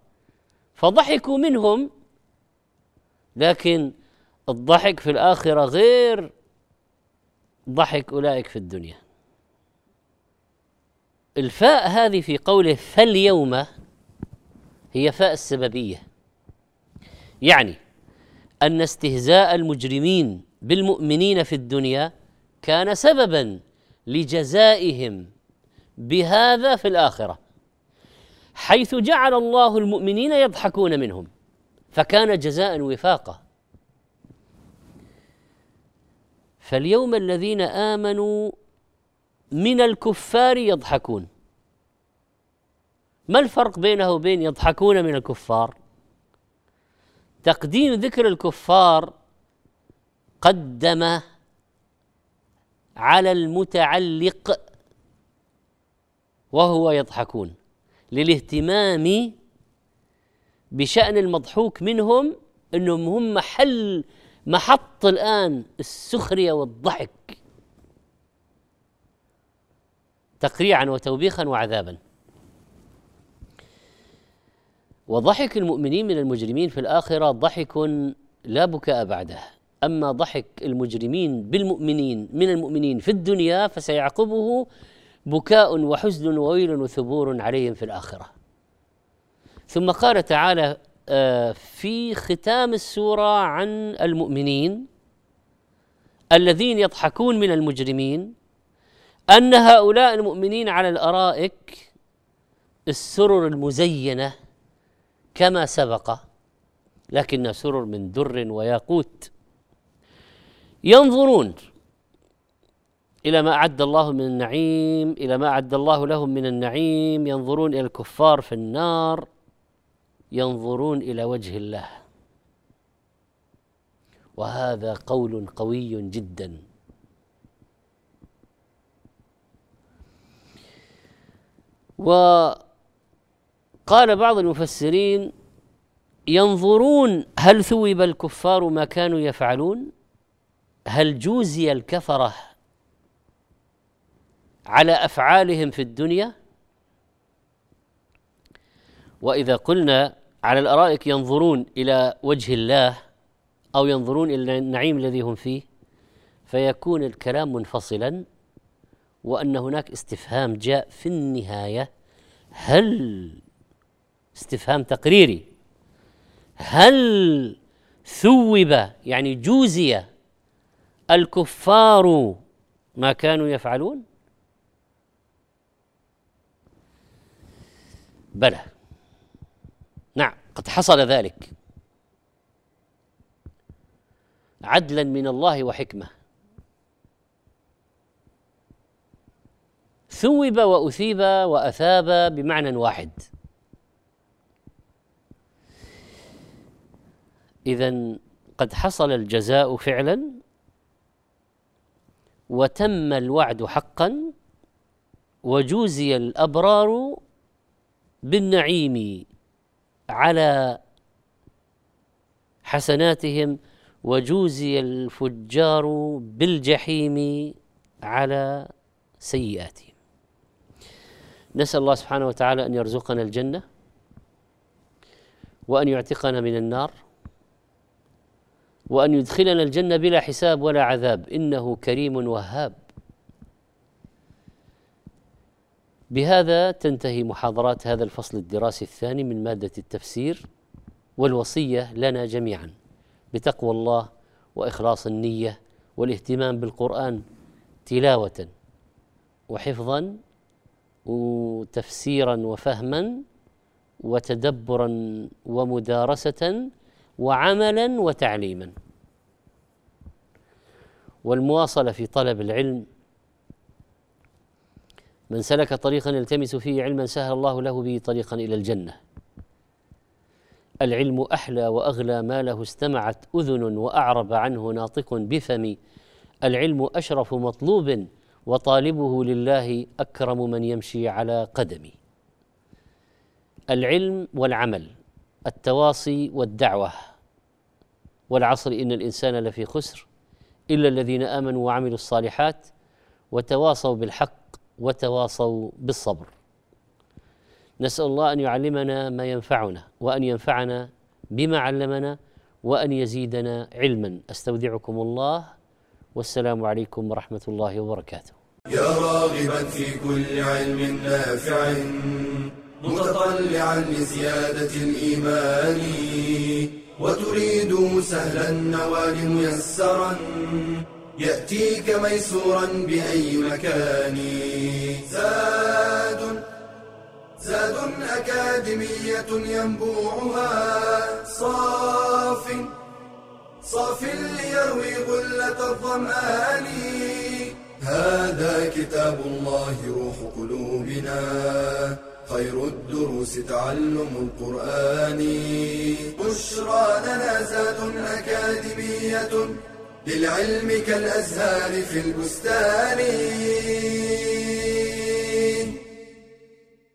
فضحكوا منهم لكن الضحك في الآخرة غير ضحك أولئك في الدنيا. الفاء هذه في قوله فاليوم هي فاء السببية. يعني أن استهزاء المجرمين بالمؤمنين في الدنيا كان سببا لجزائهم بهذا في الآخرة حيث جعل الله المؤمنين يضحكون منهم فكان جزاء وفاقا. فاليوم الذين آمنوا من الكفار يضحكون. ما الفرق بينه وبين يضحكون من الكفار؟ تقديم ذكر الكفار قدم على المتعلق وهو يضحكون للاهتمام بشأن المضحوك منهم إنهم هم محل محط الآن السخرية والضحك. تقريعا وتوبيخا وعذابا. وضحك المؤمنين من المجرمين في الآخرة ضحك لا بكاء بعده. أما ضحك المجرمين بالمؤمنين من المؤمنين في الدنيا فسيعقبه بكاء وحزن وويل وثبور عليهم في الآخرة. ثم قال تعالى آه، في ختام السورة عن المؤمنين الذين يضحكون من المجرمين أن هؤلاء المؤمنين على الأرائك السرر المزينة كما سبق لكنها سرر من در وياقوت. ينظرون إلى ما أعد الله من النعيم إلى ما أعد الله لهم من النعيم. ينظرون إلى الكفار في النار ينظرون إلى وجه الله. وهذا قول قوي جدا. وقال بعض المفسرين ينظرون هل ثوب الكفار ما كانوا يفعلون؟ هل جوزي الكفرة على أفعالهم في الدنيا؟ وإذا قلنا على الأرائك ينظرون إلى وجه الله أو ينظرون إلى النعيم الذي هم فيه فيكون الكلام منفصلا وأن هناك استفهام جاء في النهاية هل استفهام تقريري. هل ثوب يعني جوزي الكفار ما كانوا يفعلون؟ بلى. نعم قد حصل ذلك. عدلا من الله وحكمة. ثوب وأثيب وأثاب بمعنى واحد. اذا قد حصل الجزاء فعلا وتم الوعد حقا وجوزي الأبرار بالنعيم على حسناتهم وجوزي الفجار بالجحيم على سيئاتهم. نسأل الله سبحانه وتعالى أن يرزقنا الجنة وأن يعتقنا من النار وأن يدخلنا الجنة بلا حساب ولا عذاب. إنه كريم وهاب. بهذا تنتهي محاضرات هذا الفصل الدراسي الثاني من مادة التفسير والوصية لنا جميعا. بتقوى الله وإخلاص النية والاهتمام بالقرآن تلاوة وحفظا وتفسيرا وفهما وتدبرا ومدارسة وعملا وتعليما. والمواصلة في طلب العلم من سلك طريقا يلتمس فيه علما سهل الله له به طريقا إلى الجنة. العلم أحلى وأغلى ما له استمعت أذن وأعرب عنه ناطق بفم. العلم أشرف مطلوب وطالبه لله أكرم من يمشي على قدمي. العلم والعمل التواصي والدعوة. والعصر إن الإنسان لفي خسر إلا الذين آمنوا وعملوا الصالحات وتواصوا بالحق وتواصوا بالصبر. نسأل الله أن يعلمنا ما ينفعنا وأن ينفعنا بما علمنا وأن يزيدنا علما. أستودعكم الله والسلام عليكم ورحمة الله وبركاته. يا راغبا في كل علم نافع. متطلعا لزيادة الإيمان وتريد سهلا النوال ميسرا يأتيك ميسورا بأي مكان. زاد زاد أكاديمية ينبوعها صاف صاف ليروي غلة الظمآن. هذا كتاب الله روح قلوبنا. خير الدروس تعلم القرآن. بشرى لنا زاد أكاديمية للعلم كالأزهار في البستان.